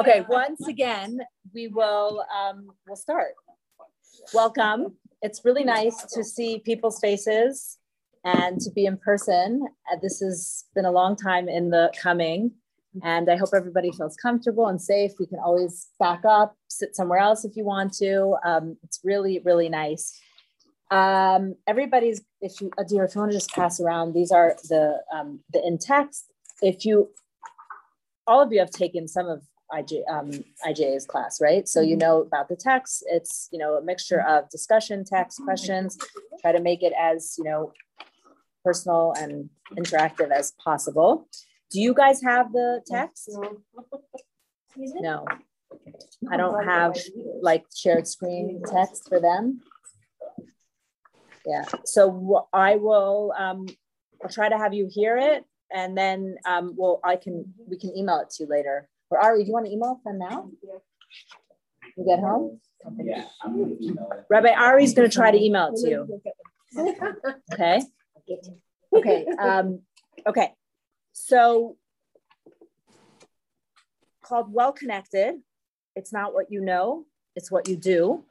Okay, once again, we will um, we'll start. Welcome. It's really nice to see people's faces and to be in person. Uh, this has been a long time in the coming, and I hope everybody feels comfortable and safe. We can always back up, sit somewhere else if you want to. Um, it's really, really nice. Um, everybody's, if you, Adir, if you want to just pass around, these are the um, the in text. If you, all of you have taken some of IJ, um, IJA's class, right? So you mm-hmm. know about the text. It's you know a mixture of discussion, text, questions. Try to make it as you know personal and interactive as possible. Do you guys have the text? No. I don't have like shared screen text for them. Yeah. So I will um, I'll try to have you hear it and then um, well I can we can email it to you later. Or Ari, do you want to email them now? You get home? Yeah. Rabbi Ari's going to try to email it to you. Okay. Okay. Um, okay. So called Well Connected. It's not what you know, it's what you do.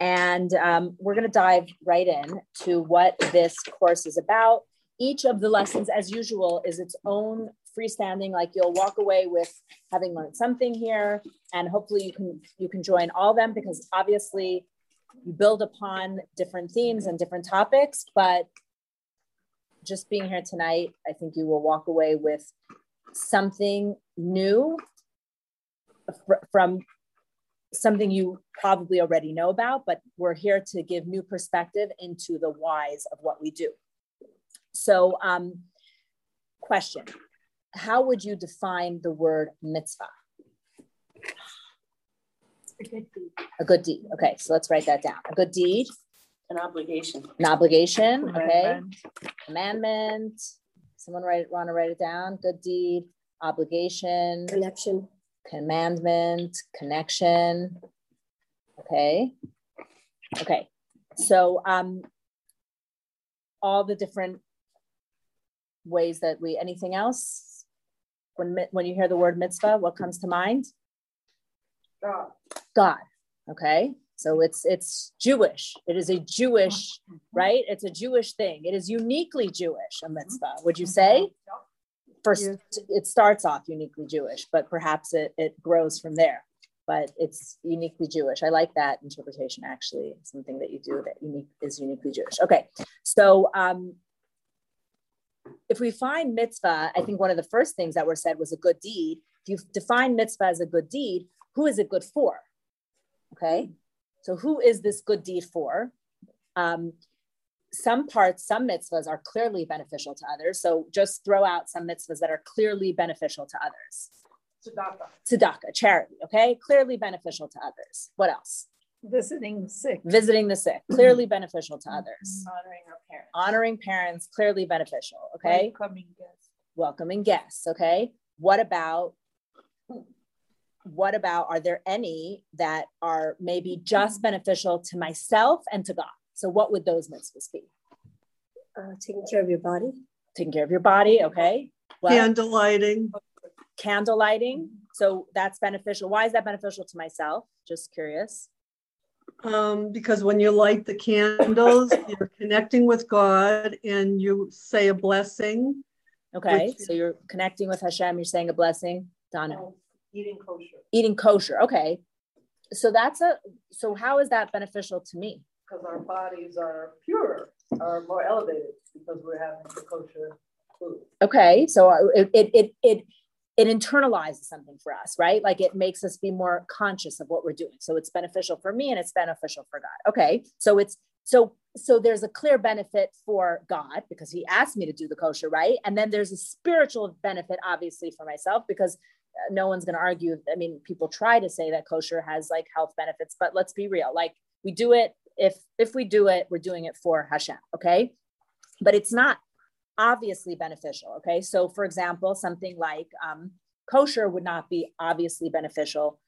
And um, we're going to dive right in to what this course is about. Each of the lessons, as usual, is its own freestanding like you'll walk away with having learned something here and hopefully you can you can join all them because obviously you build upon different themes and different topics but just being here tonight i think you will walk away with something new fr- from something you probably already know about but we're here to give new perspective into the whys of what we do. So um, question how would you define the word mitzvah? A good deed. A good deed. Okay, so let's write that down. A good deed. An obligation. An obligation. Okay. Commandment. Someone write it, want to write it down. Good deed. Obligation. Connection. Commandment. Connection. Okay. Okay. So um all the different ways that we anything else when, when you hear the word mitzvah, what comes to mind? God. God. Okay. So it's it's Jewish. It is a Jewish, mm-hmm. right? It's a Jewish thing. It is uniquely Jewish, a mm-hmm. mitzvah. Would you say? Mm-hmm. First, it starts off uniquely Jewish, but perhaps it, it grows from there. But it's uniquely Jewish. I like that interpretation actually. Something that you do that unique is uniquely Jewish. Okay. So um, if we find mitzvah, I think one of the first things that were said was a good deed. If you define mitzvah as a good deed, who is it good for? Okay, so who is this good deed for? Um, some parts, some mitzvahs are clearly beneficial to others. So just throw out some mitzvahs that are clearly beneficial to others. Tzedakah. Tzedakah, charity, okay? Clearly beneficial to others. What else? Visiting the sick. Visiting the sick, mm-hmm. clearly beneficial to mm-hmm. others. Honoring our parents. Honoring parents, clearly beneficial. Okay. Welcoming guests. Welcoming guests. Okay. What about what about are there any that are maybe just mm-hmm. beneficial to myself and to God? So what would those mitzvahs be? Uh, taking care of your body. Taking care of your body. Okay. Well, candle lighting. Candle lighting. So that's beneficial. Why is that beneficial to myself? Just curious. Um, because when you light the candles, you're connecting with God and you say a blessing. Okay, which, so you're connecting with Hashem, you're saying a blessing. Donna. Eating kosher. Eating kosher. Okay. So that's a so how is that beneficial to me? Because our bodies are purer, are more elevated because we're having the kosher food. Okay. So it it it, it it internalizes something for us, right? Like it makes us be more conscious of what we're doing. So it's beneficial for me and it's beneficial for God. Okay. So it's so so there's a clear benefit for God because he asked me to do the kosher, right? And then there's a spiritual benefit obviously for myself because uh, no one's going to argue. I mean, people try to say that kosher has like health benefits, but let's be real. Like we do it if if we do it, we're doing it for Hashem, okay? But it's not obviously beneficial. Okay. So, for example, something like um, kosher would not be obviously beneficial,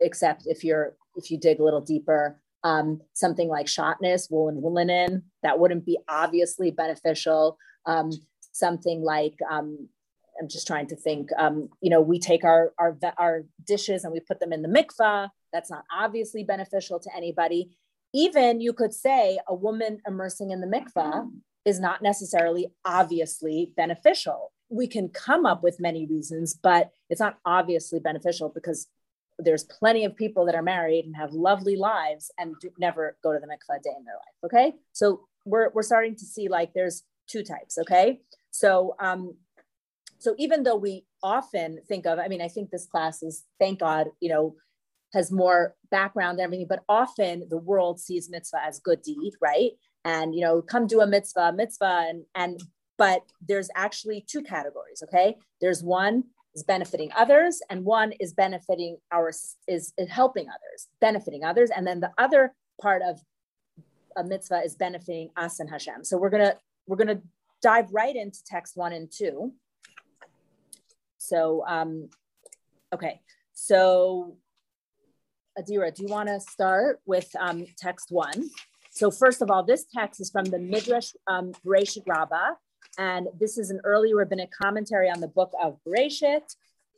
except if you're if you dig a little deeper. Um, something like shatnez, wool and linen, that wouldn't be obviously beneficial. Um, something like um, I'm just trying to think. Um, you know, we take our our our dishes and we put them in the mikvah. That's not obviously beneficial to anybody. Even you could say a woman immersing in the mikvah is not necessarily obviously beneficial. We can come up with many reasons, but it's not obviously beneficial because there's plenty of people that are married and have lovely lives and never go to the mikvah day in their life. Okay, so we're we're starting to see like there's two types. Okay, so um, so even though we often think of, I mean, I think this class is thank God, you know, has more background and everything, but often the world sees mitzvah as good deed, right? And you know, come do a mitzvah, mitzvah, and and but there's actually two categories. Okay, there's one is benefiting others and one is benefiting our is, is helping others benefiting others and then the other part of a mitzvah is benefiting us and hashem. So we're gonna we're gonna dive right into text one and two. So um okay. So adira do you want to start with um, text one so first of all this text is from the midrash um, Bereshit Rabbah and this is an early rabbinic commentary on the book of Bereshit.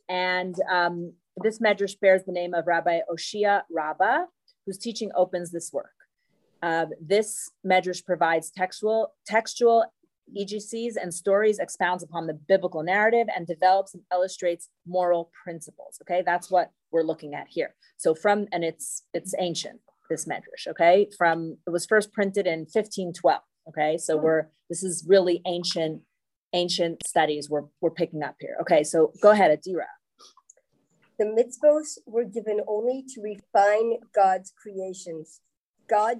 And um, this medrash bears the name of Rabbi Oshia Rabbah, whose teaching opens this work. Uh, this medrash provides textual, textual exegesis and stories, expounds upon the biblical narrative, and develops and illustrates moral principles. Okay, that's what we're looking at here. So from and it's it's ancient this medrash. Okay, from it was first printed in 1512. Okay, so oh. we're this is really ancient, ancient studies we're we're picking up here. Okay, so go ahead, Adira. The mitzvos were given only to refine God's creations. God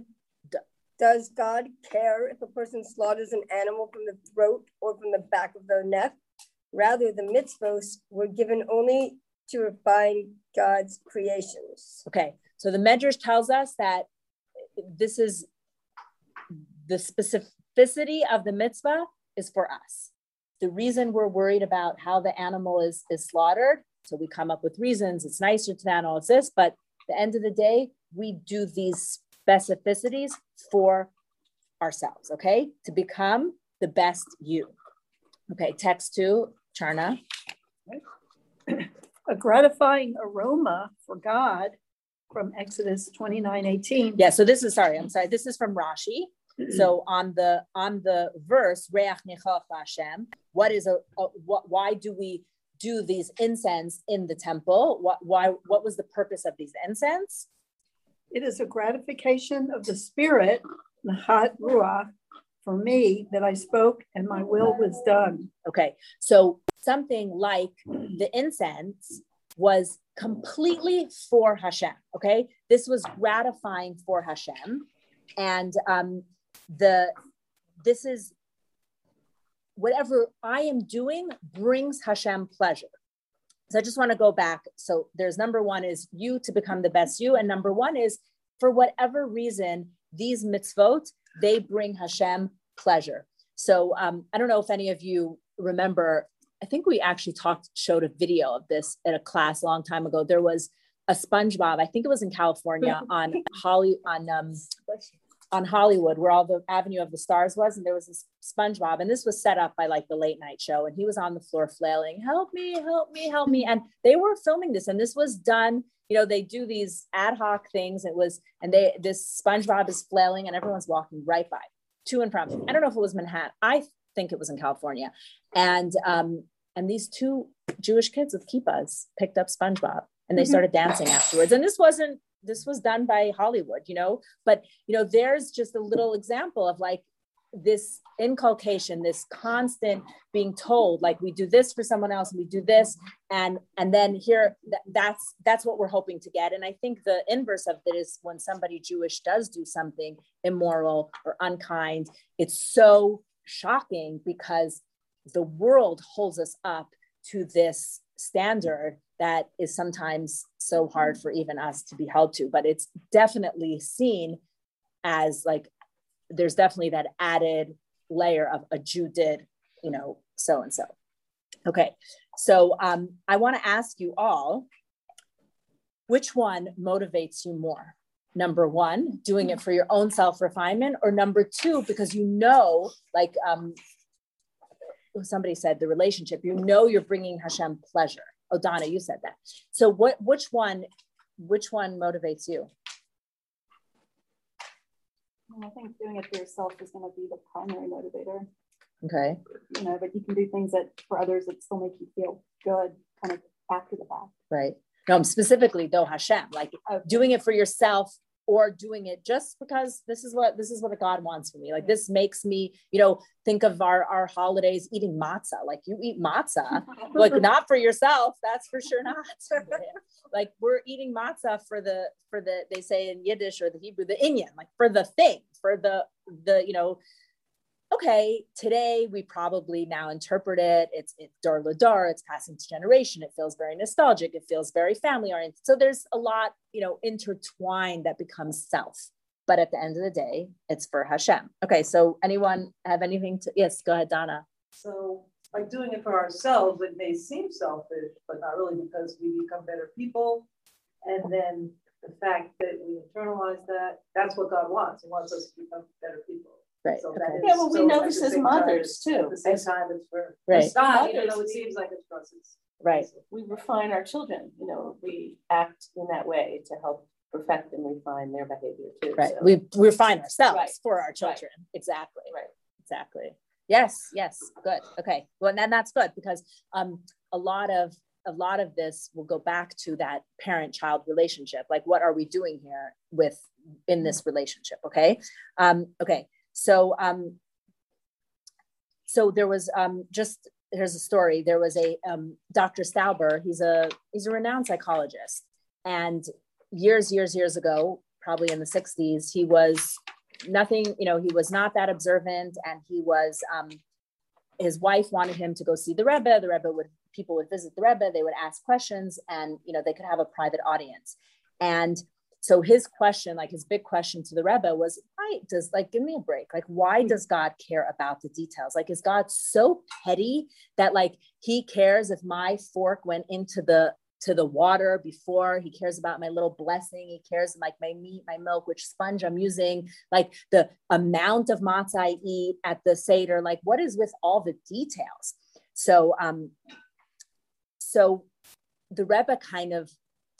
does God care if a person slaughters an animal from the throat or from the back of their neck? Rather, the mitzvos were given only to refine God's creations. Okay, so the Medrash tells us that this is the specificity of the mitzvah is for us. The reason we're worried about how the animal is, is slaughtered, so we come up with reasons, it's nicer to the animal, it's this, but the end of the day, we do these specificities for ourselves, okay? To become the best you. Okay, text two, Charna. A gratifying aroma for God from Exodus 29 18. Yeah, so this is sorry, I'm sorry. This is from Rashi. Mm-hmm. So on the on the verse Reach Hashem, what is a, a, what? Why do we do these incense in the temple? What why? What was the purpose of these incense? It is a gratification of the spirit, the hot ruach, for me that I spoke and my will was done. Okay, so something like the incense was completely for Hashem. Okay, this was gratifying for Hashem, and um, the this is whatever I am doing brings Hashem pleasure. So I just want to go back. So there's number one is you to become the best you, and number one is for whatever reason these mitzvot they bring Hashem pleasure. So um, I don't know if any of you remember. I think we actually talked showed a video of this at a class a long time ago. There was a SpongeBob. I think it was in California on Holly on um, on Hollywood where all the Avenue of the Stars was, and there was this SpongeBob, and this was set up by like the late night show, and he was on the floor flailing, "Help me, help me, help me!" And they were filming this, and this was done. You know, they do these ad hoc things. It was, and they this SpongeBob is flailing, and everyone's walking right by, to and from. I don't know if it was Manhattan. I think it was in California, and um, and these two Jewish kids with kippas picked up SpongeBob, and they mm-hmm. started dancing afterwards. And this wasn't this was done by Hollywood, you know, but you know, there's just a little example of like this inculcation, this constant being told, like we do this for someone else and we do this, and and then here th- that's that's what we're hoping to get. And I think the inverse of that is when somebody Jewish does do something immoral or unkind, it's so shocking because the world holds us up to this standard that is sometimes so hard for even us to be held to but it's definitely seen as like there's definitely that added layer of a jew did you know so and so okay so um, i want to ask you all which one motivates you more? Number one doing it for your own self refinement or number two because you know like um, somebody said the relationship. You know you're bringing Hashem pleasure. Oh, Donna, you said that. So what? Which one? Which one motivates you? I think doing it for yourself is going to be the primary motivator. Okay. You know, but you can do things that for others that still make you feel good, kind of after the fact. Right. No, I'm specifically though Hashem, like Okay. doing it for yourself or doing it just because this is what this is what God wants for me. Like this makes me, you know, think of our our holidays eating matzah. Like you eat matzah, like not for yourself. That's for sure not. like we're eating matzah for the for the they say in Yiddish or the Hebrew the inyan, like for the thing, for the the you know. Okay, today we probably now interpret it. It's it's dar ladar. It's passing to generation. It feels very nostalgic. It feels very family oriented. So there's a lot, you know, intertwined that becomes self. But at the end of the day, it's for Hashem. Okay, so anyone have anything to? Yes, go ahead, Donna. So like doing it for ourselves, it may seem selfish, but not really because we become better people. And then the fact that we internalize that, that's what God wants. He wants us to become better people. Right. So okay. that is Yeah, well, we still know this the as same time, mothers, too. At the same time, it's for Right. it's not, even Mothers, though it seems like it's for us. Right. we refine our children, you know, we act in that way to help perfect and refine their behavior too. Right. so. We we refine ourselves Right. for our children. Exactly. Right. Exactly. Yes. Yes. Good. Okay. Well, and then that's good because um a lot of a lot of this will go back to that parent-child relationship. Like, what are we doing here with in this relationship? Okay. Um. Okay. So um. So there was um just here's a story. There was a um, Dr. Stauber. He's a he's a renowned psychologist, and years years years ago, probably in the 60s, he was nothing. You know, he was not that observant, and he was. Um, his wife wanted him to go see the Rebbe. The Rebbe would people would visit the Rebbe. They would ask questions, and you know they could have a private audience. And so his question, like his big question to the Rebbe was, why does like give me a break? Like, why does God care about the details? Like, is God so petty that like he cares if my fork went into the to the water before? He cares about my little blessing. He cares like my meat my milk which sponge i'm using. Like the amount of matzah i eat at the seder. Like what is with all the details? So um so the rebbe kind of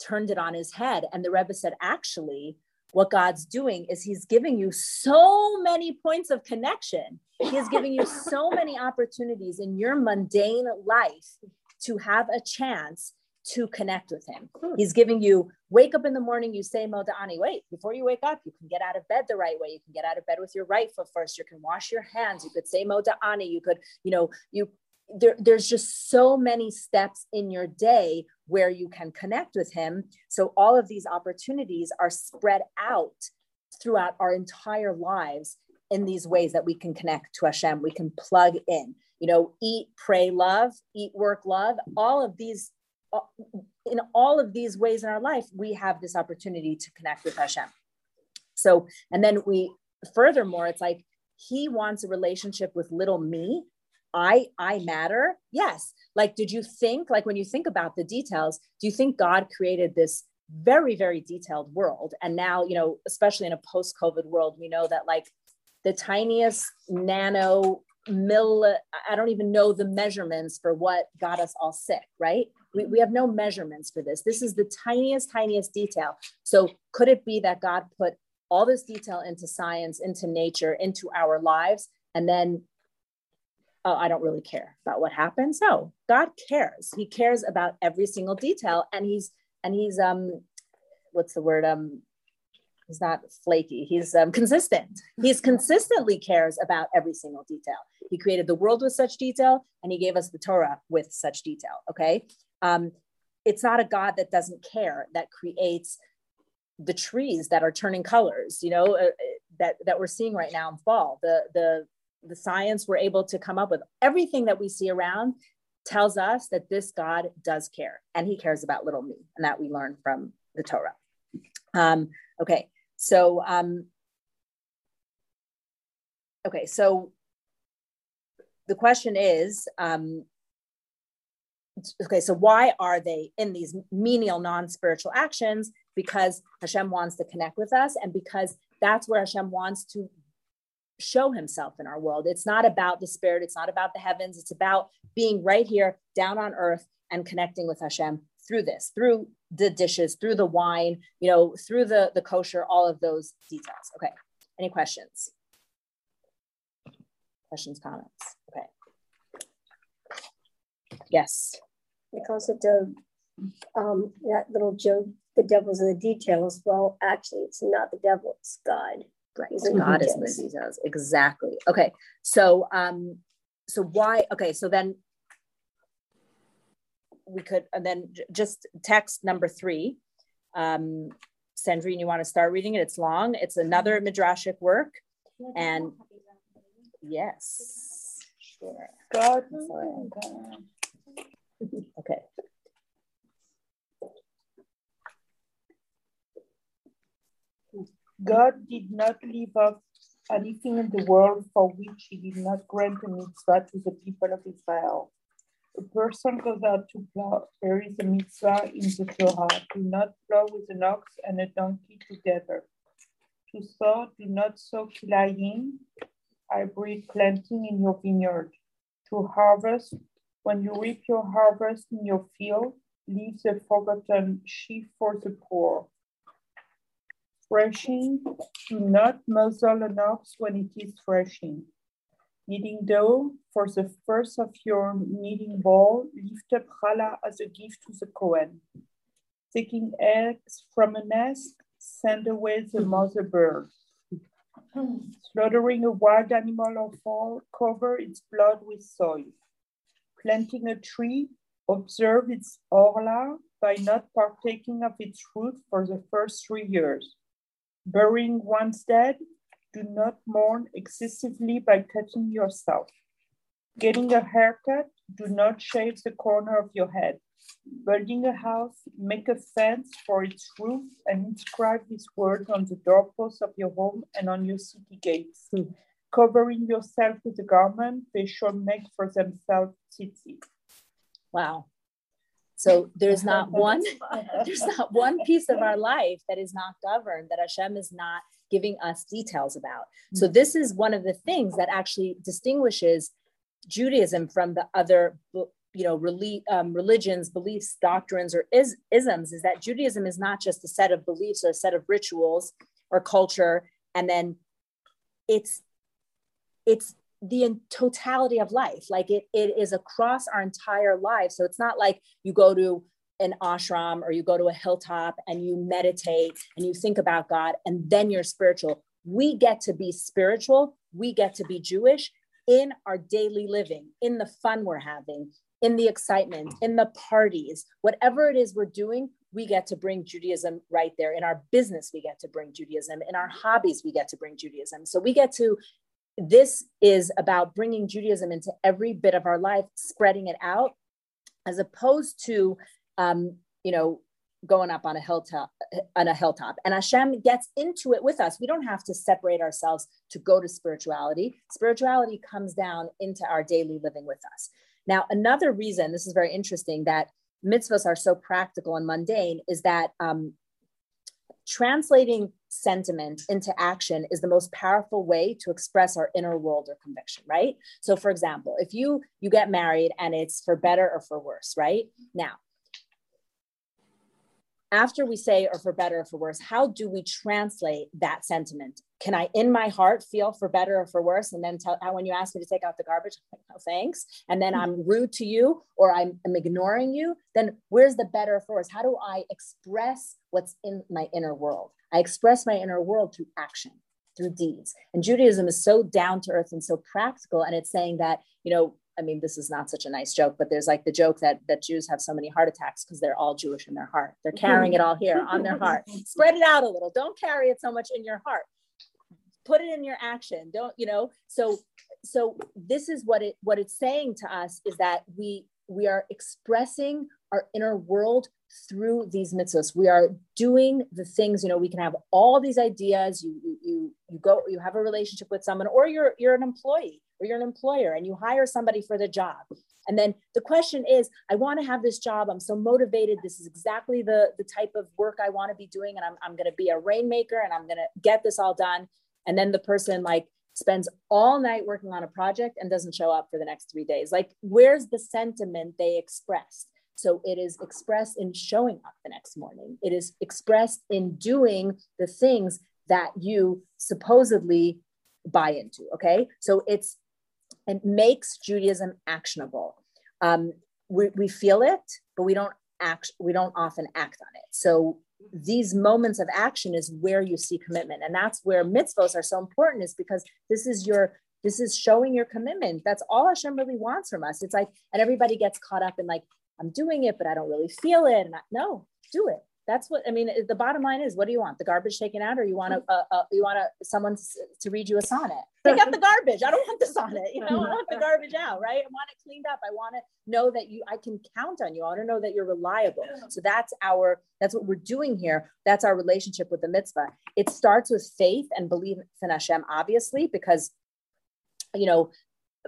turned it on his head and the rebbe said actually what god's doing is he's giving you so many points of connection he's giving you so many opportunities in your mundane life to have a chance to connect with him. Hmm. He's giving you wake up in the morning, you say Moda'ani. Wait, before you wake up, you can get out of bed the right way. You can get out of bed with your right foot first. You can wash your hands. You could say Moda'ani. You could, you know, you there, there's just so many steps in your day where you can connect with him. So all of these opportunities are spread out throughout our entire lives in these ways that we can connect to Hashem. We can plug in, you know, eat, pray, love, eat, work, love, all of these in all of these ways in our life, we have this opportunity to connect with Hashem. So, and then we, furthermore, it's like he wants a relationship with little me. I, I matter. Yes. Like, did you think, like, when you think about the details, do you think God created this very, very detailed world? And now, you know, especially in a post COVID world, we know that like the tiniest nano mill, I don't even know the measurements for what got us all sick, right? We, we have no measurements for this. This is the tiniest, tiniest detail. So could it be that God put all this detail into science, into nature, into our lives, and then oh, I don't really care about what happens. No, God cares. He cares about every single detail, and he's and he's um, what's the word um, he's not flaky. He's um, consistent. He's consistently cares about every single detail. He created the world with such detail, and he gave us the Torah with such detail. Okay, um, it's not a God that doesn't care that creates the trees that are turning colors. You know uh, that that we're seeing right now in fall. The the the science we're able to come up with everything that we see around tells us that this God does care, and He cares about little me, and that we learn from the Torah. Um, okay, so um, okay, so the question is, um, okay, so why are they in these menial, non-spiritual actions? Because Hashem wants to connect with us, and because that's where Hashem wants to show himself in our world. It's not about the spirit, it's not about the heavens, it's about being right here down on earth and connecting with Hashem through this, through the dishes, through the wine, you know, through the the kosher, all of those details. Okay. Any questions? Questions, comments? Okay. Yes. The concept of um, that little joke, the devil's in the details. Well, actually, it's not the devil, it's God. Right. He's So in the God is in the details. details. Exactly. Okay. So um so why okay, so then we could and then j- just text number three. Um Sandrine, you want to start reading it? It's long. It's another midrashic work. And yes, sure. God, Okay. God did not leave off anything in the world for which he did not grant a mitzvah to the people of Israel. A person goes out to plow. There is a mitzvah in the Torah. Do not plow with an ox and a donkey together. To sow, do not sow kilayim, hybrid planting in your vineyard. To harvest, when you reap your harvest in your field, leave the forgotten sheaf for the poor. Threshing, do not muzzle an ox when it is threshing. Kneading dough, for the first of your kneading bowl, lift up challah as a gift to the Kohen. Taking eggs from a nest, send away the mother bird. Slaughtering a wild animal or fowl, cover its blood with soil. Planting a tree, observe its orla by not partaking of its fruit for the first three years. Burying one's dead, do not mourn excessively by cutting yourself. Getting a haircut, do not shave the corner of your head. Building a house, make a fence for its roof and inscribe these words on the doorposts of your home and on your city gates. Covering yourself with a garment, they shall make for themselves tzitzit. Wow. So there's not one there's not one piece of our life that is not governed that Hashem is not giving us details about. So this is one of the things that actually distinguishes Judaism from the other you know um, religions beliefs doctrines or is- isms is that judaism is not just a set of beliefs or a set of rituals or culture and then it's it's the totality of life like it, it is across our entire life so it's not like you go to an ashram or you go to a hilltop and you meditate and you think about god and then you're spiritual. We get to be spiritual. We get to be jewish in our daily living in the fun we're having in the excitement in the parties. Whatever it is we're doing we get to bring judaism right there. In our business we get to bring judaism. In our hobbies we get to bring judaism. So we get to this is about bringing Judaism into every bit of our life, spreading it out, as opposed to, um, you know, going up on a hilltop on a hilltop. And Hashem gets into it with us. We don't have to separate ourselves to go to spirituality. Spirituality comes down into our daily living with us. Now, another reason this is very interesting that mitzvahs are so practical and mundane is that um, translating sentiment into action is the most powerful way to express our inner world or conviction right? So for example if you you get married and it's for better or for worse right? Now after we say or for better or for worse how do we translate that sentiment? Can i in my heart feel for better or for worse and then tell when you ask me to take out the garbage I'm like, no thanks and then i'm mm-hmm. rude to you or I'm, I'm ignoring you then where's the better or for worse? How do i express what's in my inner world? I express my inner world through action through deeds and judaism is so down to earth and so practical and it's saying that you know I mean, this is not such a nice joke, but there's like the joke that that Jews have so many heart attacks because they're all Jewish in their heart. They're mm-hmm. carrying it all here on their heart. Spread it out a little. Don't carry it so much in your heart. Put it in your action. Don't, you know, so so this is what it what it's saying to us is that we we are expressing our inner world through these mitzvahs. We are doing the things, you know, we can have all these ideas. You you you, you go, you have a relationship with someone, or you're you're an employee or you're an employer and you hire somebody for the job. And then the question is, I want to have this job. I'm so motivated. This is exactly the, the type of work I want to be doing. And I'm, I'm going to be a rainmaker and I'm going to get this all done. And then the person like spends all night working on a project and doesn't show up for the next three days. Like, where's the sentiment they expressed? So it is expressed in showing up the next morning. It is expressed in doing the things that you supposedly buy into. Okay. So it's, it makes Judaism actionable. Um, we, we feel it, but we don't act, we don't often act on it. So these moments of action is where you see commitment. And that's where mitzvos are so important is because this is your, this is showing your commitment. That's all Hashem really wants from us. It's like, and everybody gets caught up in like, I'm doing it, but I don't really feel it. And I, no, do it. That's what I mean. The bottom line is, what do you want? The garbage taken out, or you want to, uh, uh, you want to someone to read you a sonnet? Take out the garbage. I don't want the sonnet. You know, I want the garbage out, right? I want it cleaned up. I want to know that you, I can count on you. I want to know that you're reliable. So that's our, that's what we're doing here. That's our relationship with the mitzvah. It starts with faith and belief in Hashem, obviously, because you know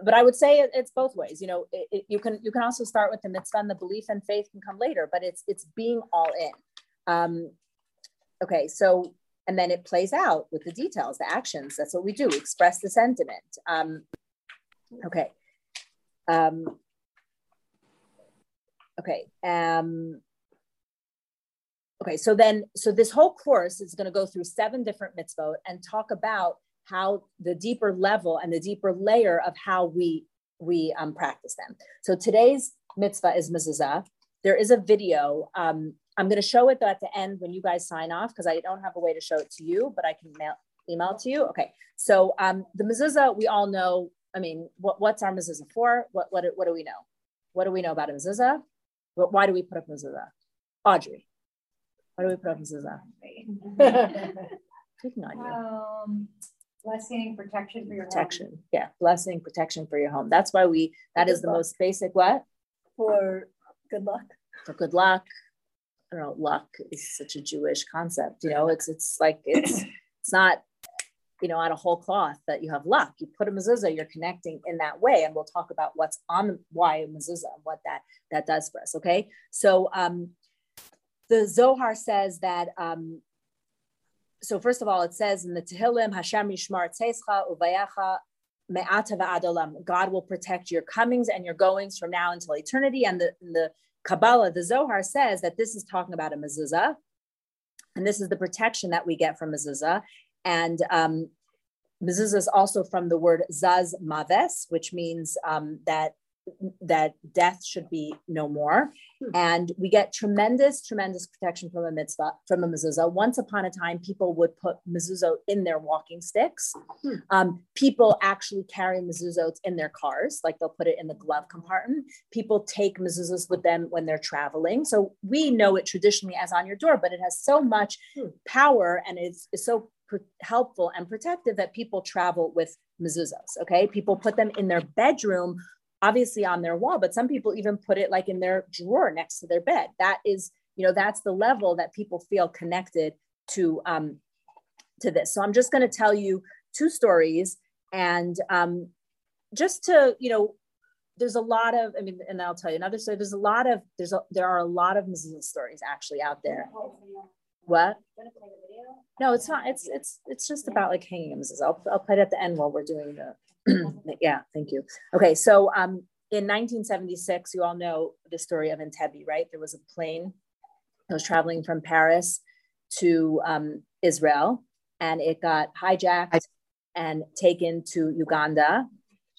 but I would say it, it's both ways. You know, it, it, you can you can also start with the mitzvah, and the belief and faith can come later. But it's it's being all in. Um, okay, so and then it plays out with the details, the actions. That's what we do. We express the sentiment. Um, okay. Um, okay. Um, okay. So then, so this whole course is going to go through seven different mitzvot and talk about how the deeper level and the deeper layer of how we we um, practice them. So today's mitzvah is mezuzah. There is a video. Um, I'm going to show it at the end when you guys sign off because I don't have a way to show it to you, but I can mail, email it to you. Okay. So um, the mezuzah, we all know. I mean, what, what's our mezuzah for? What, what, what do we know? What do we know about a mezuzah? Why do we put up mezuzah? Audrey, why do we put up mezuzah? Picking on you. Um, blessing, protection for your protection. Home. Yeah, blessing, protection for your home. That's why we. That is the luck. most basic. What? For good luck. For good luck. I don't know. Luck is such a Jewish concept. You know, it's it's like it's it's not you know out of whole cloth that you have luck. You put a mezuzah, you're connecting in that way, and we'll talk about what's on why a mezuzah and what that that does for us. Okay, so um, the Zohar says that um, so first of all, it says in the Tehillim, Hashem Yishmar Tzescha Uvayacha Me'ata Va'adolam. God will protect your comings and your goings from now until eternity. And the, the Kabbalah, the Zohar says that this is talking about a mezuzah. And this is the protection that we get from mezuzah. And um, mezuzah is also from the word zaz maves, which means um, that that death should be no more. Hmm. And we get tremendous, tremendous protection from a mitzvah, from a mezuzah. Once upon a time, people would put mezuzot in their walking sticks. Hmm. Um, people actually carry mezuzot in their cars, like they'll put it in the glove compartment. People take mezuzahs with them when they're traveling. So we know it traditionally as on your door, but it has so much hmm. power and it's, it's so helpful and protective that people travel with mezuzahs. Okay, people put them in their bedroom obviously on their wall, but some people even put it like in their drawer next to their bed. That is, you know, that's the level that people feel connected to um, to this. So I'm just going to tell you two stories, and um, just to, you know, there's a lot of, I mean, and I'll tell you another story. There's a lot of, there's a, there are a lot of Mrs. stories actually out there. What? No, it's not. It's it's it's just about like hanging a. I'll I'll play it at the end while we're doing the yeah, thank you. Okay, so um, in 1976, you all know the story of Entebbe, right? There was a plane that was traveling from Paris to um, Israel, and it got hijacked and taken to Uganda.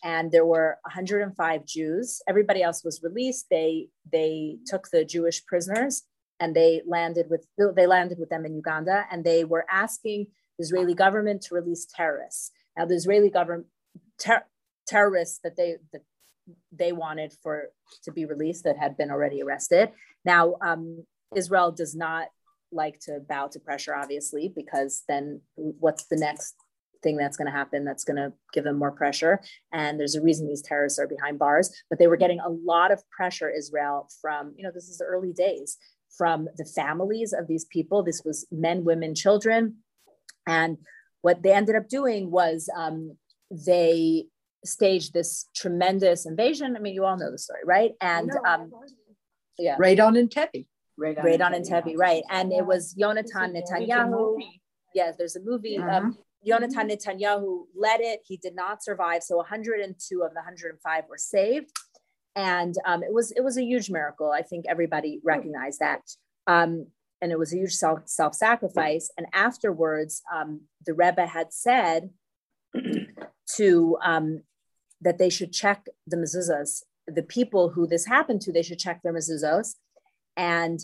And there were 105 Jews. Everybody else was released. They they took the Jewish prisoners and they landed with they landed with them in Uganda. And they were asking the Israeli government to release terrorists. Now the Israeli government ter- terrorists that they that they wanted for to be released that had been already arrested. Now, um, Israel does not like to bow to pressure, obviously, because then what's the next thing that's going to happen that's going to give them more pressure? And there's a reason these terrorists are behind bars, but they were getting a lot of pressure, Israel, from, you know, this is the early days, from the families of these people. This was men, women, children. And what they ended up doing was um, they staged this tremendous invasion. I mean, you all know the story, right? And um, yeah, right on Entebbe. Right on, Entebbe, right? And it was Yonatan Netanyahu. Yeah, there's a movie. Um, Yonatan Netanyahu led it. He did not survive. So 102 of the 105 were saved. And um, it was it was a huge miracle. I think everybody recognized that. Um, and it was a huge self self sacrifice. And afterwards, um, the Rebbe had said to um, that they should check the mezuzahs. The people who this happened to, they should check their mezuzahs. And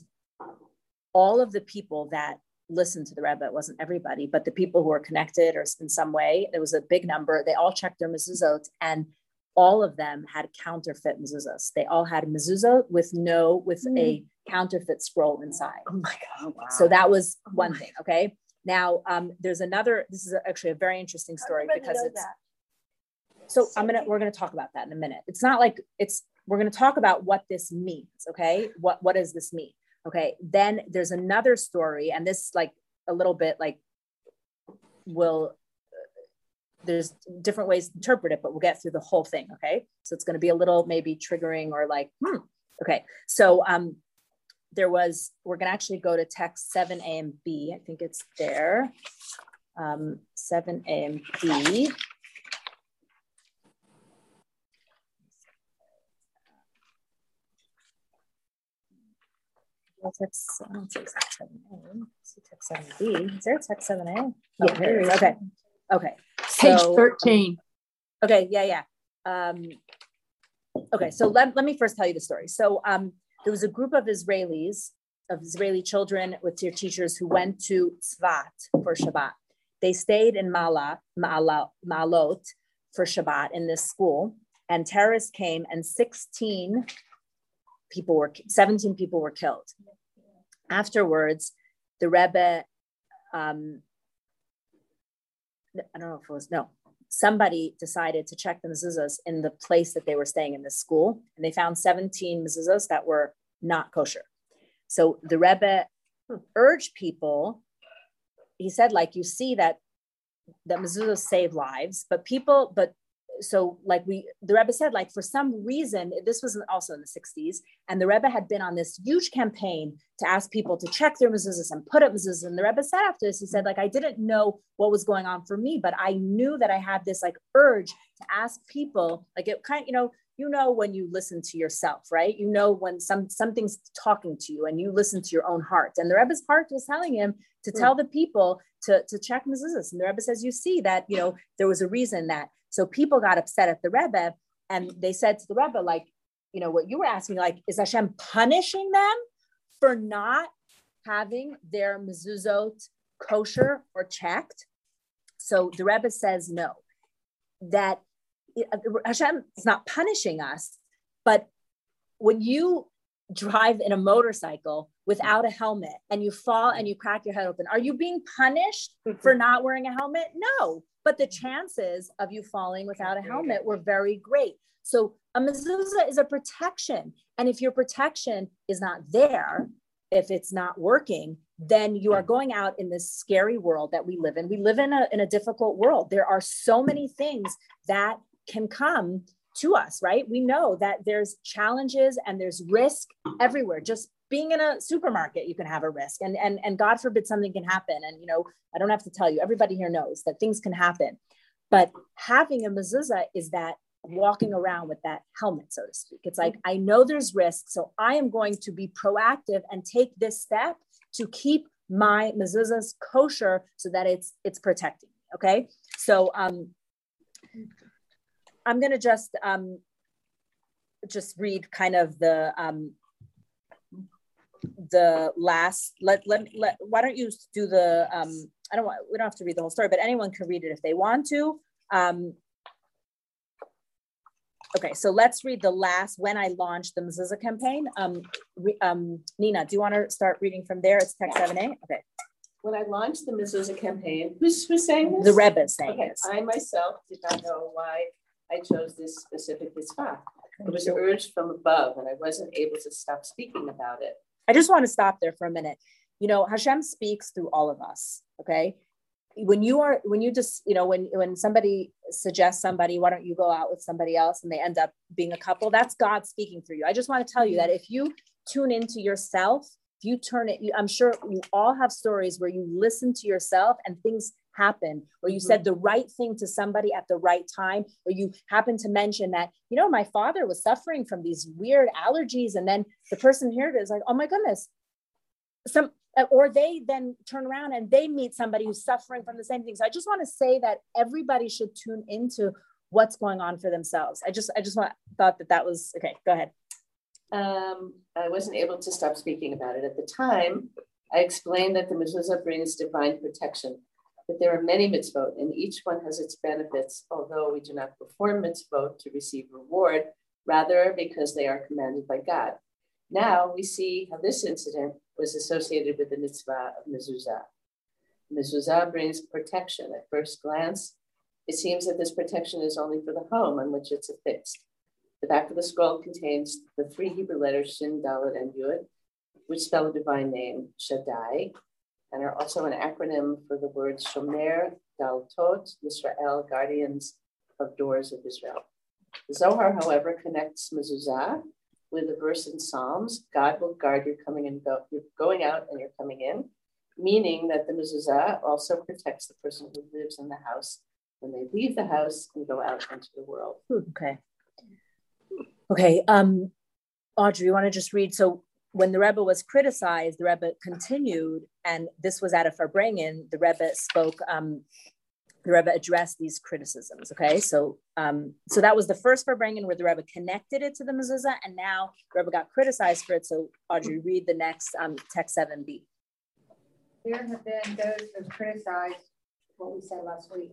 all of the people that listened to the Rebbe, it wasn't everybody, but the people who were connected or in some way, there was a big number. They all checked their mezuzot, and all of them had counterfeit mezuzahs. They all had mezuzah with no with mm. a counterfeit scroll inside. Oh my God! Wow. So that was oh one thing. Okay. Now um, there's another. This is actually a very interesting story because it's. That. So I'm gonna we're gonna talk about that in a minute. It's not like it's we're gonna talk about what this means. Okay. What what does this mean? Okay. Then there's another story, and this like a little bit like will there's different ways to interpret it, but we'll get through the whole thing. Okay. So it's going to be a little maybe triggering or like, hmm. Okay. So um, there was, we're going to actually go to text 7a and b. I think it's there. Um, 7a and b. Text, I don't see text 7a. See text 7b. Is there text 7a? Yeah, there is. Okay. Okay. Page So- 13. Okay, yeah, yeah. Um, okay, so let, let me first tell you the story. So um, there was a group of Israelis, of Israeli children with their teachers who went to Tzvat for Shabbat. They stayed in Mala, Ma'ala, Ma'alot for Shabbat in this school, and terrorists came and 16 people were, 17 people were killed. Afterwards, the Rebbe um, I don't know if it was no, somebody decided to check the mezuzahs in the place that they were staying in the school, and they found 17 mezuzahs that were not kosher. So the Rebbe urged people. He said, like you see that that mezuzahs save lives, but people, but so like we the Rebbe said, like for some reason, this was also in the 60s, and the Rebbe had been on this huge campaign to ask people to check their mezuzahs and put up mezuzahs. And the Rebbe said after this, he said, like, I didn't know what was going on for me, but I knew that I had this like urge to ask people, like it kind of, you know, you know when you listen to yourself, right? You know when some something's talking to you and you listen to your own heart. And the Rebbe's heart was telling him to hmm. tell the people to, to check mezuzahs. And the Rebbe says, you see that, you know, there was a reason that so people got upset at the Rebbe and mm. they said to the Rebbe, like, you know, what you were asking, like, is Hashem punishing them for not having their mezuzot kosher or checked? So the Rebbe says no, that uh, Hashem is not punishing us, but when you drive in a motorcycle without a helmet and you fall and you crack your head open, are you being punished mm-hmm. for not wearing a helmet? No, but the chances of you falling without a helmet were very great. So a mezuzah is a protection. And if your protection is not there, if it's not working, then you are going out in this scary world that we live in. We live in a, in a difficult world. There are so many things that can come to us, right? We know that there's challenges and there's risk everywhere. Just being in a supermarket, you can have a risk, and and and God forbid something can happen. And you know, I don't have to tell you, everybody here knows that things can happen. But having a mezuzah is that walking around with that helmet, so to speak. It's like I know there's risk, so I am going to be proactive and take this step to keep my mezuzahs kosher so that it's it's protecting. Me. Okay, so um, I'm going to just um, just read kind of the um, the last. Let, let let why don't you do the um, I don't want we don't have to read the whole story, but anyone can read it if they want to. Um, okay, so let's read the last when I launched the mezuzah campaign. Um, re, um, Nina, do you want to start reading from there? It's text seven A. Okay when I launched the mezuzah campaign, who's, who's saying this? The Rebbe saying okay, this. I myself did not know why I chose this specific mitzvah. It was urged from above, and I wasn't able to stop speaking about it. I just want to stop there for a minute. You know, Hashem speaks through all of us. Okay. When you are, when you just, you know, when when somebody suggests somebody, why don't you go out with somebody else, and they end up being a couple, that's God speaking through you. I just want to tell you that if you tune into yourself if you turn it, you, I'm sure you all have stories where you listen to yourself and things happen, or you said the right thing to somebody at the right time, or you happen to mention that, you know, my father was suffering from these weird allergies. And then the person here is like, oh my goodness, some or they then turn around and they meet somebody who's suffering from the same thing. So I just want to say that everybody should tune into what's going on for themselves. I just I just want thought that that was okay. Go ahead. Um, I wasn't able to stop speaking about it at the time. I explained that the mezuzah brings divine protection, but there are many mitzvot, and each one has its benefits. Although we do not perform mitzvot to receive reward, rather because they are commanded by God. Now we see how this incident was associated with the mitzvah of mezuzah. Mezuzah brings protection. At first glance, it seems that this protection is only for the home on which it's affixed. The back of the scroll contains the three Hebrew letters Shin, Dalet, and Yud, which spell a divine name, Shaddai, and are also an acronym for the words Shomer, Daltot, Israel, guardians of doors of Israel. The Zohar, however, connects mezuzah with a verse in Psalms, God will guard your coming and go, you're going out and you're coming in, meaning that the mezuzah also protects the person who lives in the house when they leave the house and go out into the world. Okay. Okay. Um, Audrey, you want to just read? So when the Rebbe was criticized, the Rebbe continued, and this was at a Farbrengen, the Rebbe spoke um, the Rebbe addressed these criticisms. Okay, so um, so that was the first Farbrengen where the Rebbe connected it to the mezuzah, and now the Rebbe got criticized for it. So Audrey, read the next um, text seven B. There have been those who criticized what we said last week.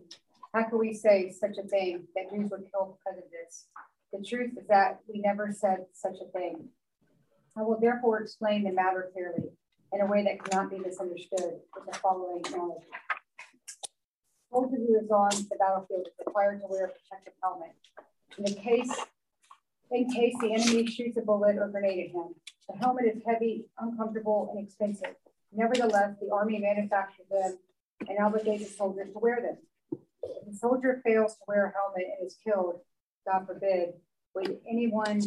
How can we say such a thing that Jews were killed because of this? The truth is that we never said such a thing. I will therefore explain the matter clearly in a way that cannot be misunderstood with the following knowledge soldier who is on the battlefield is required to wear a protective helmet. In the case, in case the enemy shoots a bullet or grenade at him, the helmet is heavy, uncomfortable, and expensive. Nevertheless, the army manufactures them and obligates the soldiers to wear them. If the soldier fails to wear a helmet and is killed, God forbid, would anyone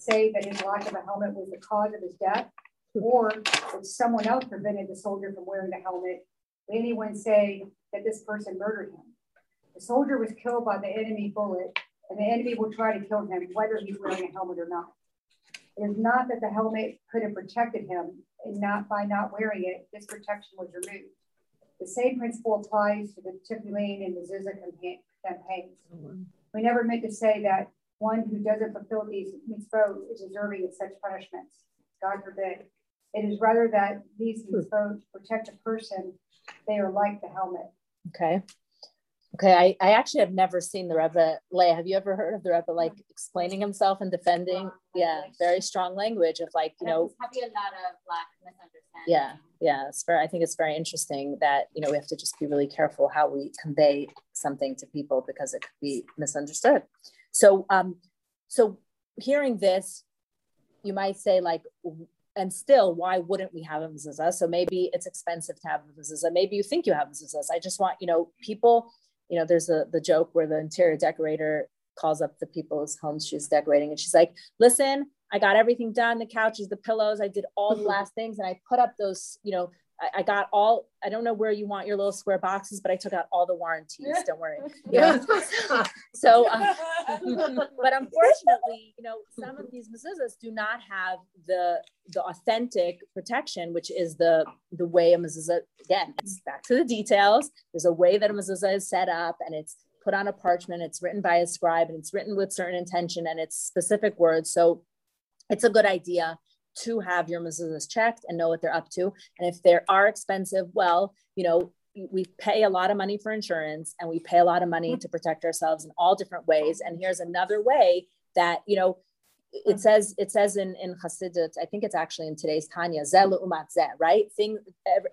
say that his lack of a helmet was the cause of his death? Or would someone else prevented the soldier from wearing the helmet? Would anyone say that this person murdered him. The soldier was killed by the enemy bullet, and the enemy will try to kill him whether he's wearing a helmet or not. It is not that the helmet could have protected him, and not by not wearing it, this protection was removed. The same principle applies to the Tefillin and mezuzah campaigns. We never meant to say that one who doesn't fulfill these mitzvot is deserving of such punishments. God forbid. It is rather that these hmm. mitzvot protect a person. They are like the helmet. Okay. Okay, I, I actually have never seen the Rebbe. Leah, have you ever heard of the Rebbe like explaining himself and defending? Yeah, very strong language of like you know. Probably a lot of black misunderstanding. Yeah, yeah, it's very. I think it's very interesting that you know we have to just be really careful how we convey something to people because it could be misunderstood. So, um, so hearing this, you might say like, and still, why wouldn't we have a mezuzah? So maybe it's expensive to have a mezuzah. Maybe you think you have mezuzahs. I just want, you know, people, you know, there's a the joke where the interior decorator calls up the people's homes she's decorating and she's like, listen, I got everything done, the couches, the pillows, I did all the last things and I put up those, you know, I, I, got all, I don't know where you want your little square boxes, but I took out all the warranties. Don't worry. Yeah. so, uh, but unfortunately, you know, some of these mezuzahs do not have the the authentic protection, which is the the way a mezuzah. Again, it's back to the details. There's a way that a mezuzah is set up, and it's put on a parchment. It's written by a scribe, and it's written with certain intention and it's specific words. So, it's a good idea to have your mezuzahs checked and know what they're up to. And if they are expensive, well, you know, we pay a lot of money for insurance and we pay a lot of money mm-hmm. to protect ourselves in all different ways. And here's another way that, you know, it says it says in in Hasidut, I think it's actually in today's Tanya, zeh umat zeh, right? Thing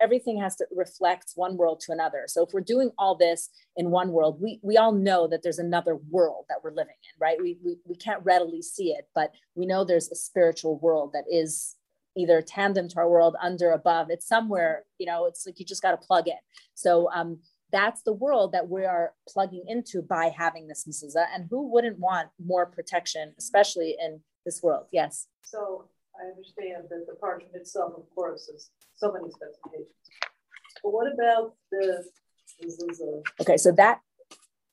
everything has to reflect one world to another. So if we're doing all this in one world, we we all know that there's another world that we're living in, right? We we, we can't readily see it, but we know there's a spiritual world that is either tandem to our world, under, above. It's somewhere, you know, it's like you just got to plug in. So um that's the world that we are plugging into by having this mezuzah. And who wouldn't want more protection, especially in this world? Yes. So I understand that the parchment itself, of course, is so many specifications. But what about the, a, Okay, so that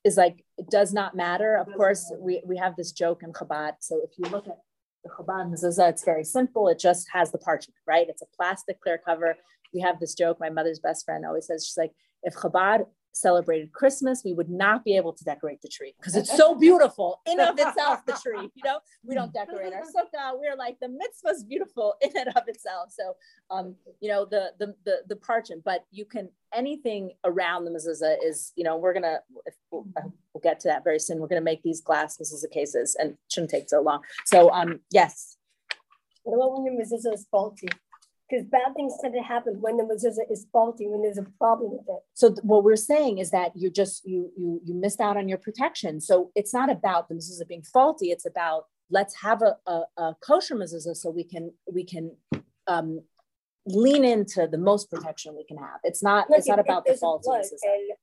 is like, it does not matter. Of course, we, we have this joke in Chabad. So if you look at the Chabad mezuzah, it's very simple. It just has the parchment, right? It's a plastic clear cover. We have this joke. My mother's best friend always says, she's like, if Chabad celebrated Christmas, we would not be able to decorate the tree because it's so beautiful in and of itself. The tree, you know, we don't decorate our sukkah. We're like the mitzvah is beautiful in and of itself. So, um, you know, the the the, the parchment, but you can anything around the mezuzah is, you know, we're gonna we'll, uh, we'll get to that very soon. We're gonna make these glass mezuzah cases, and shouldn't take so long. So, um, yes. What about when your mezuzah is faulty? Because bad things tend to happen when the mezuzah is faulty, when there's a problem with it. So th- what we're saying is that you're just you you you missed out on your protection. So it's not about the mezuzah being faulty. It's about let's have a, a, a kosher mezuzah so we can we can um, lean into the most protection we can have. It's not Like it's not about the faulty mezuzah.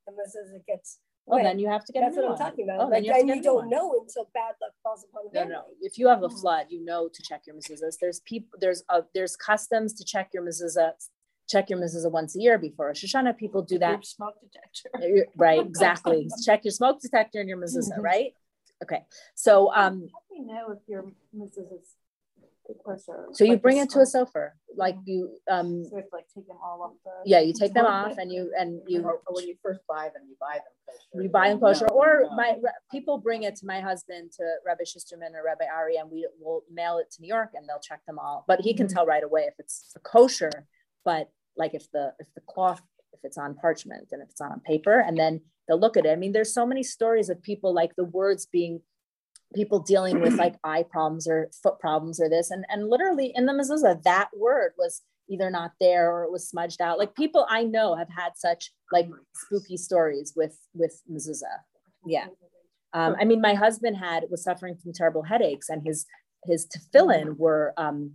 And the mezuzah gets Oh, wet. then you have to get That's a what I'm talking about. Oh, like, you and you don't know until bad luck falls upon the No, family. no. If you have a flood, you know to check your mezuzahs. There's people, there's uh, there's customs to check your mezuzah, check your mezuzah once a year before Rosh Hashanah. People do that. Smoke detector. Uh, Right, exactly. check your smoke detector and your mezuzah, right? Okay. So um, How do you know if your Mrs. so you Like bring it to a sofer, like you um, So like take them all off the. yeah, you take them off and you and you Or or when you first buy them, you buy them kosher. you buy them kosher, No, or no. my people bring it to my husband to Rabbi Schusterman or Rabbi Ari, and we will mail it to New York, and they'll check them all. But he can tell right away if it's a kosher. But like if the if the cloth if it's on parchment and if it's on paper, and then they'll look at it. I mean, there's so many stories of people like the words being people dealing with like eye problems or foot problems or this, and and literally in the mezuzah that word was either not there or it was smudged out. Like people I know have had such like spooky stories with with mezuzah. Yeah. Um, I mean, my husband had was suffering from terrible headaches, and his his tefillin were um,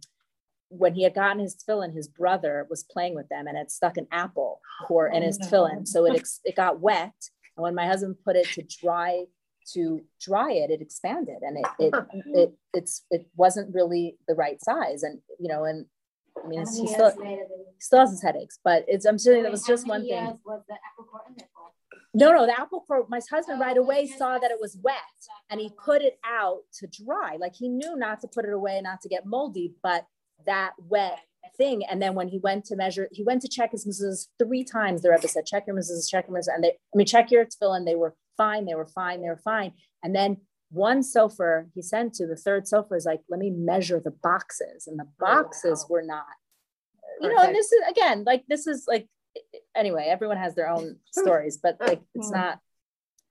when he had gotten his tefillin, his brother was playing with them and had stuck an apple core in his tefillin, so it ex- it got wet. And when my husband put it to dry to dry it, it expanded, and it it it it's it wasn't really the right size, and you know, and I mean, he still he still has his headaches, but it's I'm saying that was just one thing. No, no, the apple core, my husband right away saw that it was wet and he put it out to dry. Like he knew not to put it away, not to get moldy, but that wet thing. And then when he went to measure, he went to check his mezuzahs three times. The Rebbe said, check your mezuzahs, check your mezuzahs. And they, I mean, check your tefillin. They were fine. They were fine. They were fine. And then one sofer he sent to the third sofer is like, let me measure the boxes. And the oh, boxes were not, you know, and this is again, like, this is like, anyway, everyone has their own stories, but like, it's hmm. not,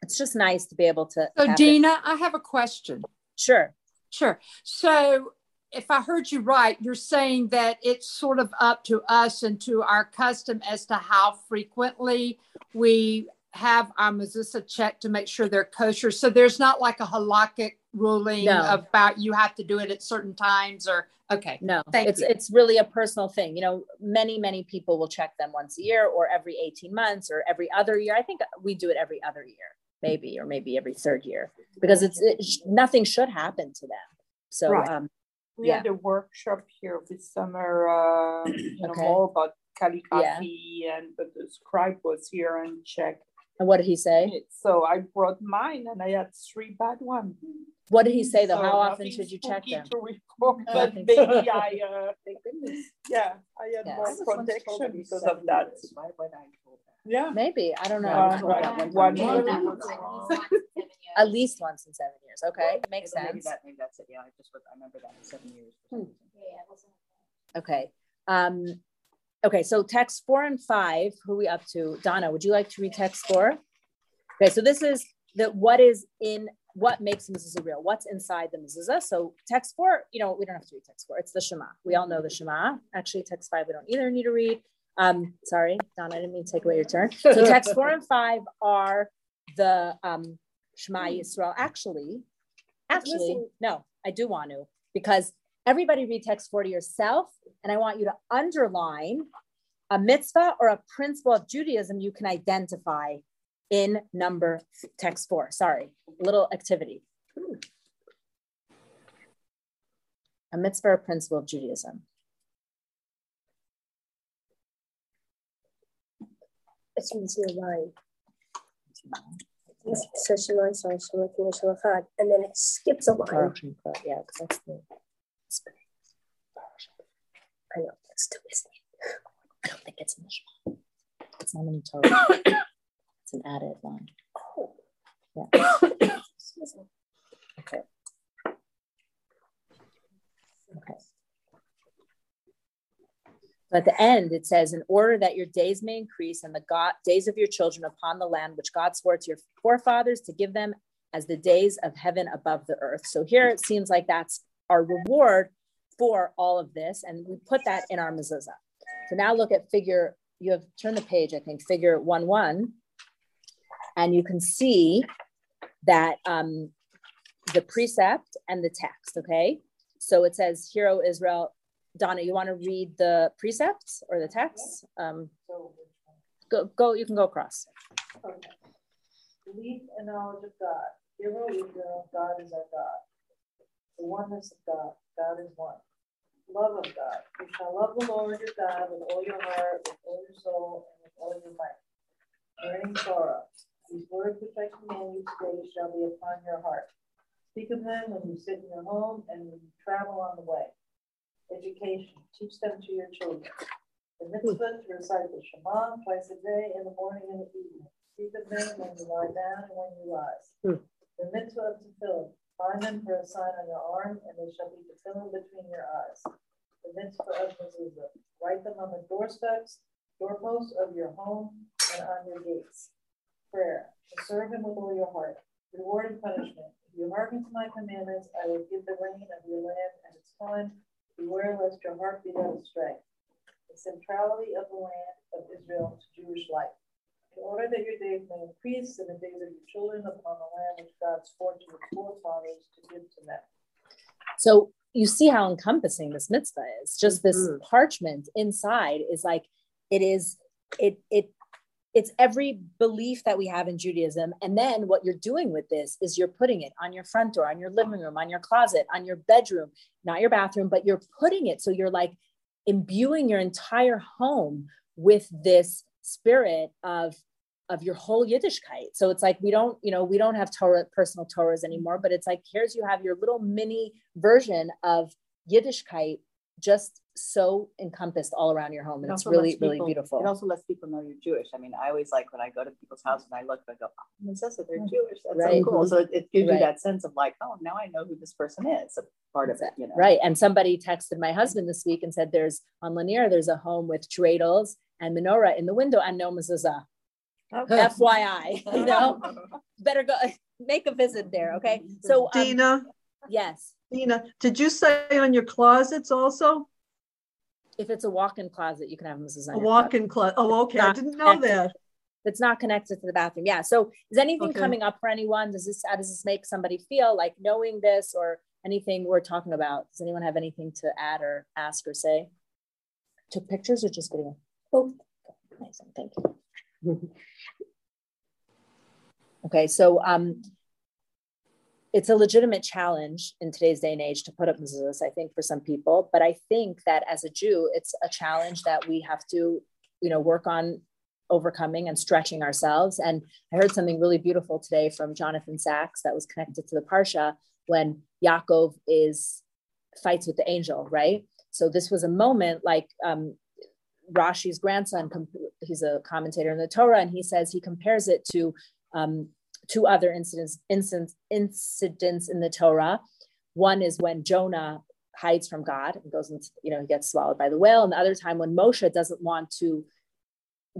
it's just nice to be able to. So have it. Dena, I have a question. Sure. Sure. So if I heard you right, you're saying that it's sort of up to us and to our custom as to how frequently we have our mezuzah checked to make sure they're kosher. So there's not like a halakhic ruling No. about you have to do it at certain times or okay. No, Thank it's you. it's really a personal thing. You know, many many people will check them once a year, or every eighteen months, or every other year. I think we do it every other year, maybe, or maybe every third year, because it's it, nothing should happen to them. So, Right. um, We yeah, had a workshop here this summer, uh, you know, Okay. more about calligraphy and but the scribe was here and checked. And what did he say? So I brought mine and I had three bad ones. What did he say though? So How often should you check them? To report, but maybe I, uh, Thank goodness. yeah, I had Yes. More protection because of that. Why would I told that? Yeah. Maybe I don't know. Uh, Right. one One year. At least once in seven years. Okay, makes Maybe sense. that- Maybe that's it, yeah, I just, I remember that in seven years. Okay. Um, okay, so text four and five, who are we up to? Donna, would you like to read text four? Okay, so this is the what is in what makes mezuzah real? What's inside the mezuzah? So text four, you know, we don't have to read text four. It's the Shema. We all know the Shema. Actually, text five we don't either need to read. Um, sorry, Donna, I didn't mean to take away your turn. So text four and five are the um, Shema Yisrael. Actually, actually, no, I do want to because everybody read text four to yourself, and I want you to underline a mitzvah or a principle of Judaism you can identify in number text four. Sorry, little activity. A mitzvah or principle of Judaism. It's a line. Yisrael, Shema Kina, Shema and then it skips a line. Yeah, that's the. I know, it's still missing. I don't think it's Shema. It's not the Torah. it's an added line. Oh. Yeah. Okay. Okay. So at the end, it says, in order that your days may increase and the God, days of your children upon the land which God swore to your forefathers to give them as the days of heaven above the earth. So here it seems like that's our reward for all of this. And we put that in our mezuzah. So now look at figure, you have turned the page, I think, figure one, one, and you can see that um, the precept and the text, okay? So it says, Hear O Israel. Donna, you want to read the precepts or the text? Um, go, go, you can go across. Okay. Belief and knowledge of God. Hear O Israel, God is our God. The oneness of God, God is one. Love of God. You shall love the Lord your God with all your heart, with all your soul, and with all your might. Learning Torah. These words which I command you today shall be upon your heart. Speak of them when you sit in your home and when you travel on the way. Education. Teach them to your children. The mitzvah to recite the Shema twice a day in the morning and the evening. Speak of them when you lie down and when you rise. Hmm. The mitzvah of tefillin. Bind them for a sign on your arm, and they shall be tefillin between your eyes. The mitzvah of mezuzah. Write them on the doorsteps, doorposts of your home, and on your gates. Prayer. To serve him with all your heart. Reward and punishment. If you hearken to my commandments, I will give the rain of your land and its time. Beware lest your heart be led astray. The centrality of the land of Israel to Jewish life. Order that your days may increase and the days of your children upon the land which God swore to your forefathers to give to them. So you see how encompassing this mitzvah is. Just this Mhm. parchment inside is like it is it it it's every belief that we have in Judaism. And then what you're doing with this is you're putting it on your front door, on your living room, on your closet, on your bedroom, not your bathroom, but you're putting it so you're like imbuing your entire home with this spirit of of your whole Yiddishkeit. So it's like we don't, you know, we don't have Torah personal Torahs anymore, but it's like here's you have your little mini version of Yiddishkeit just so encompassed all around your home. And It it's really, lets really beautiful. It also lets people know you're Jewish. I mean, I always like when I go to people's houses and I look, I go, oh, Mezuzah, they're Jewish. That's Right. so cool. So it, it gives Right. you that sense of like, oh, now I know who this person is. A part of it, you know. Right. And somebody texted my husband this week and said there's on Lanier, there's a home with dreidels and menorah in the window and no mezuzah. FYI, you know, better go make a visit there. Okay. So um, Dena, yes, Dena, did you say on your closets also? if it's a walk-in closet, you can have mezuzah. A in closet. walk-in closet? Oh, okay, I didn't know connected. that. It's not connected to the bathroom. Yeah. So is anything Okay. coming up for anyone? Does this how does this make somebody feel like knowing this or anything we're talking about? Does anyone have anything to add or ask or say? Took pictures or just video? Both. Amazing. Thank you. Okay, so um, it's a legitimate challenge in today's day and age to put up mezuzahs, I think, for some people. But I think that as a Jew, it's a challenge that we have to, you know, work on overcoming and stretching ourselves. And I heard something really beautiful today from Jonathan Sacks that was connected to the Parsha when Yaakov is fights with the angel, right? So this was a moment like um, Rashi's grandson, he's a commentator in the Torah, and he says he compares it to um, two other incidents, incidents, incidents in the Torah. One is when Jonah hides from God and goes into, you know, he gets swallowed by the whale. And the other time when Moshe doesn't want to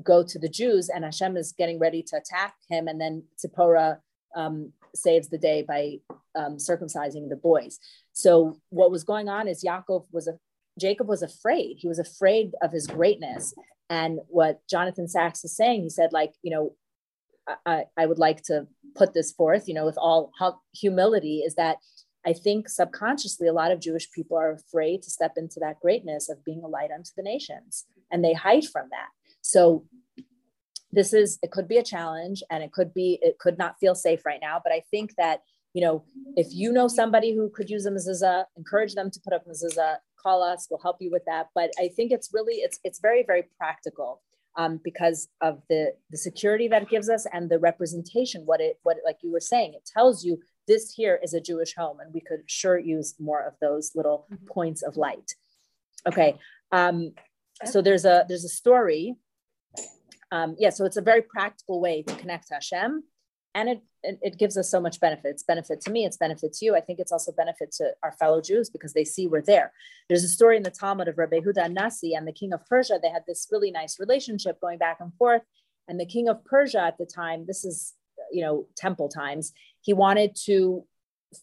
go to the Jews and Hashem is getting ready to attack him. And then Zipporah um, saves the day by um, circumcising the boys. So what was going on is Yaakov was a, Jacob was afraid. He was afraid of his greatness. And what Jonathan Sacks is saying, he said, like, you know, I, I would like to put this forth, you know, with all humility, is that I think subconsciously a lot of Jewish people are afraid to step into that greatness of being a light unto the nations, and they hide from that. So this is it could be a challenge, and it could be it could not feel safe right now. But I think that you know, if you know somebody who could use a mezuzah, encourage them to put up mezuzah. Call us, we'll help you with that. But I think it's really it's it's very very practical um, because of the the security that it gives us and the representation. What it what like you were saying, it tells you this here is a Jewish home, and we could sure use more of those little mm-hmm. points of light. Okay, um, so there's a there's a story. Um, yeah, so it's a very practical way to connect to Hashem, and it, it, it gives us so much benefit. It's benefit to me. It's benefit to you. I think it's also benefit to our fellow Jews because they see we're there. There's a story in the Talmud of Rabbi Yehuda HaNasi and the king of Persia. They had this really nice relationship going back and forth. And the king of Persia at the time, this is you know temple times, he wanted to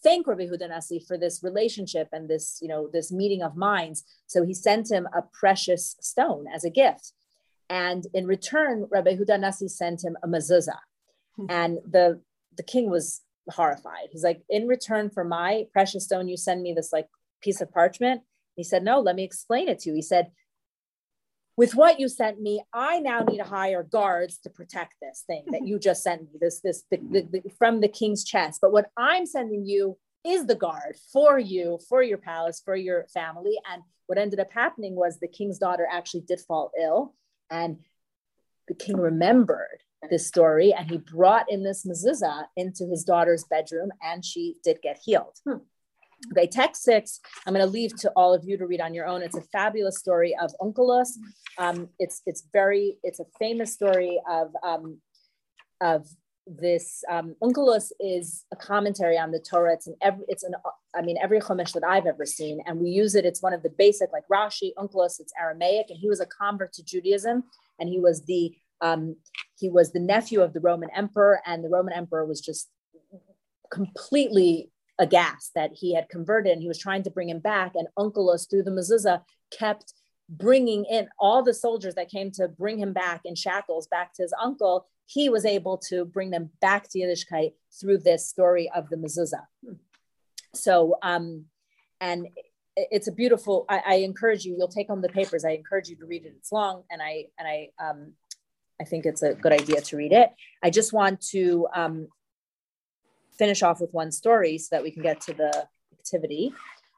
thank Rabbi Yehuda HaNasi for this relationship and this, you know, this meeting of minds. So he sent him a precious stone as a gift. And in return, Rabbi Yehuda HaNasi sent him a mezuzah. And the the king was horrified. He's like, in return for my precious stone, you send me this like piece of parchment. He said, no, let me explain it to you. He said, with what you sent me, I now need to hire guards to protect this thing that you just sent me, this, this the, the, the, from the king's chest. But what I'm sending you is the guard for you, for your palace, for your family. And what ended up happening was the king's daughter actually did fall ill, and the king remembered this story, and he brought in this mezuzah into his daughter's bedroom, and she did get healed. Hmm. Okay, text six, I'm going to leave to all of you to read on your own. It's a fabulous story of Onkelos. Um, it's it's very it's a famous story of um, of this um, Onkelos is a commentary on the Torah. It's an every it's an I mean every chumash that I've ever seen, and we use it. It's one of the basic like Rashi Onkelos. It's Aramaic, and he was a convert to Judaism, and he was the um, he was the nephew of the Roman emperor, and the Roman emperor was just completely aghast that he had converted and he was trying to bring him back. And Onkelos, through the mezuzah, kept bringing in all the soldiers that came to bring him back in shackles back to his uncle. He was able to bring them back to Yiddishkeit through this story of the mezuzah. So, um, and it's a beautiful. I, I, encourage you. You'll take home the papers. I encourage you to read it. It's long, and I and I um, I think it's a good idea to read it. I just want to um, finish off with one story so that we can get to the activity.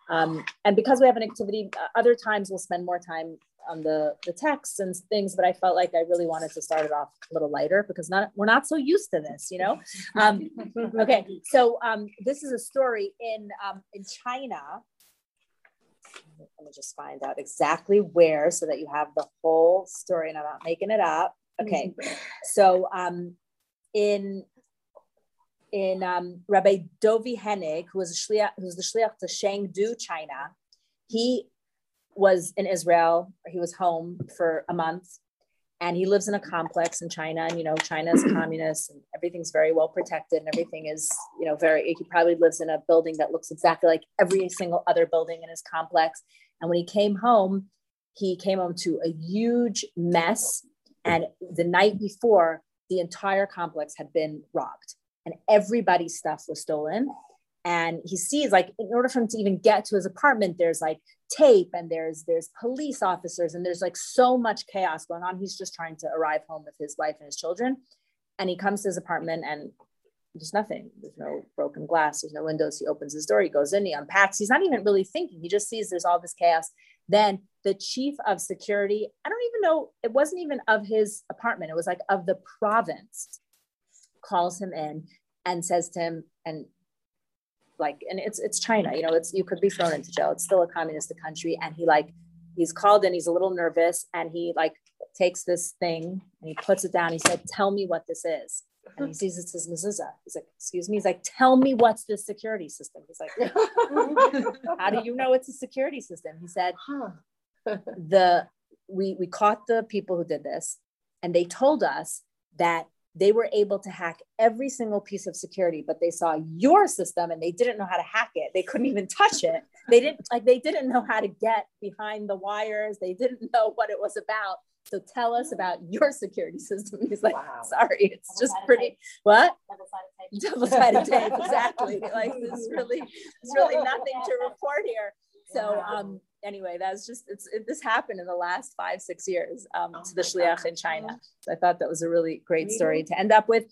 Um, and because we have an activity, uh, other times we'll spend more time on the, the texts and things, but I felt like I really wanted to start it off a little lighter because not we're not so used to this, you know? Um, okay, so um, this is a story in, um, in China. Let me just find out exactly where so that you have the whole story and I'm not making it up. Okay, so um, in in um, Rabbi Dovi Henig, who was a shliach, who was the shliach to Chengdu, China. He was in Israel. He was home for a month, and he lives in a complex in China. And you know, China is communist, and everything's very well protected, and everything is you know very. He probably lives in a building that looks exactly like every single other building in his complex. And when he came home, he came home to a huge mess. And the night before, the entire complex had been robbed and everybody's stuff was stolen. And he sees like in order for him to even get to his apartment, there's like tape and there's there's police officers and there's like so much chaos going on. He's just trying to arrive home with his wife and his children. And he comes to his apartment and there's nothing. There's no broken glass. There's no windows. He opens his door. He goes in. He unpacks. He's not even really thinking. He just sees there's all this chaos. Then the chief of security, I don't even know, it wasn't even of his apartment. It was like of the province calls him in and says to him, and like, and it's it's China, you know, it's you could be thrown into jail. It's still a communist country, and he like he's called in. He's a little nervous, and he like takes this thing and he puts it down. He said, "Tell me what this is." And he sees it says mezuzah. He's like, "Excuse me." He's like, "Tell me what's this security system." He's like, "How do you know it's a security system?" He said, "The we we caught the people who did this, and they told us that they were able to hack every single piece of security but they saw your system and they didn't know how to hack it. They couldn't even touch it. They didn't like they didn't know how to get behind the wires. They didn't know what it was about. So tell us about your security system. He's like wow. sorry it's Double just pretty tape. what? Double-sided tape. Exactly. Like this really it's really nothing to report here. So um anyway, that's just it's it, this happened in the last five six years um, oh to the shliach in China. So I thought that was a really great story to end up with.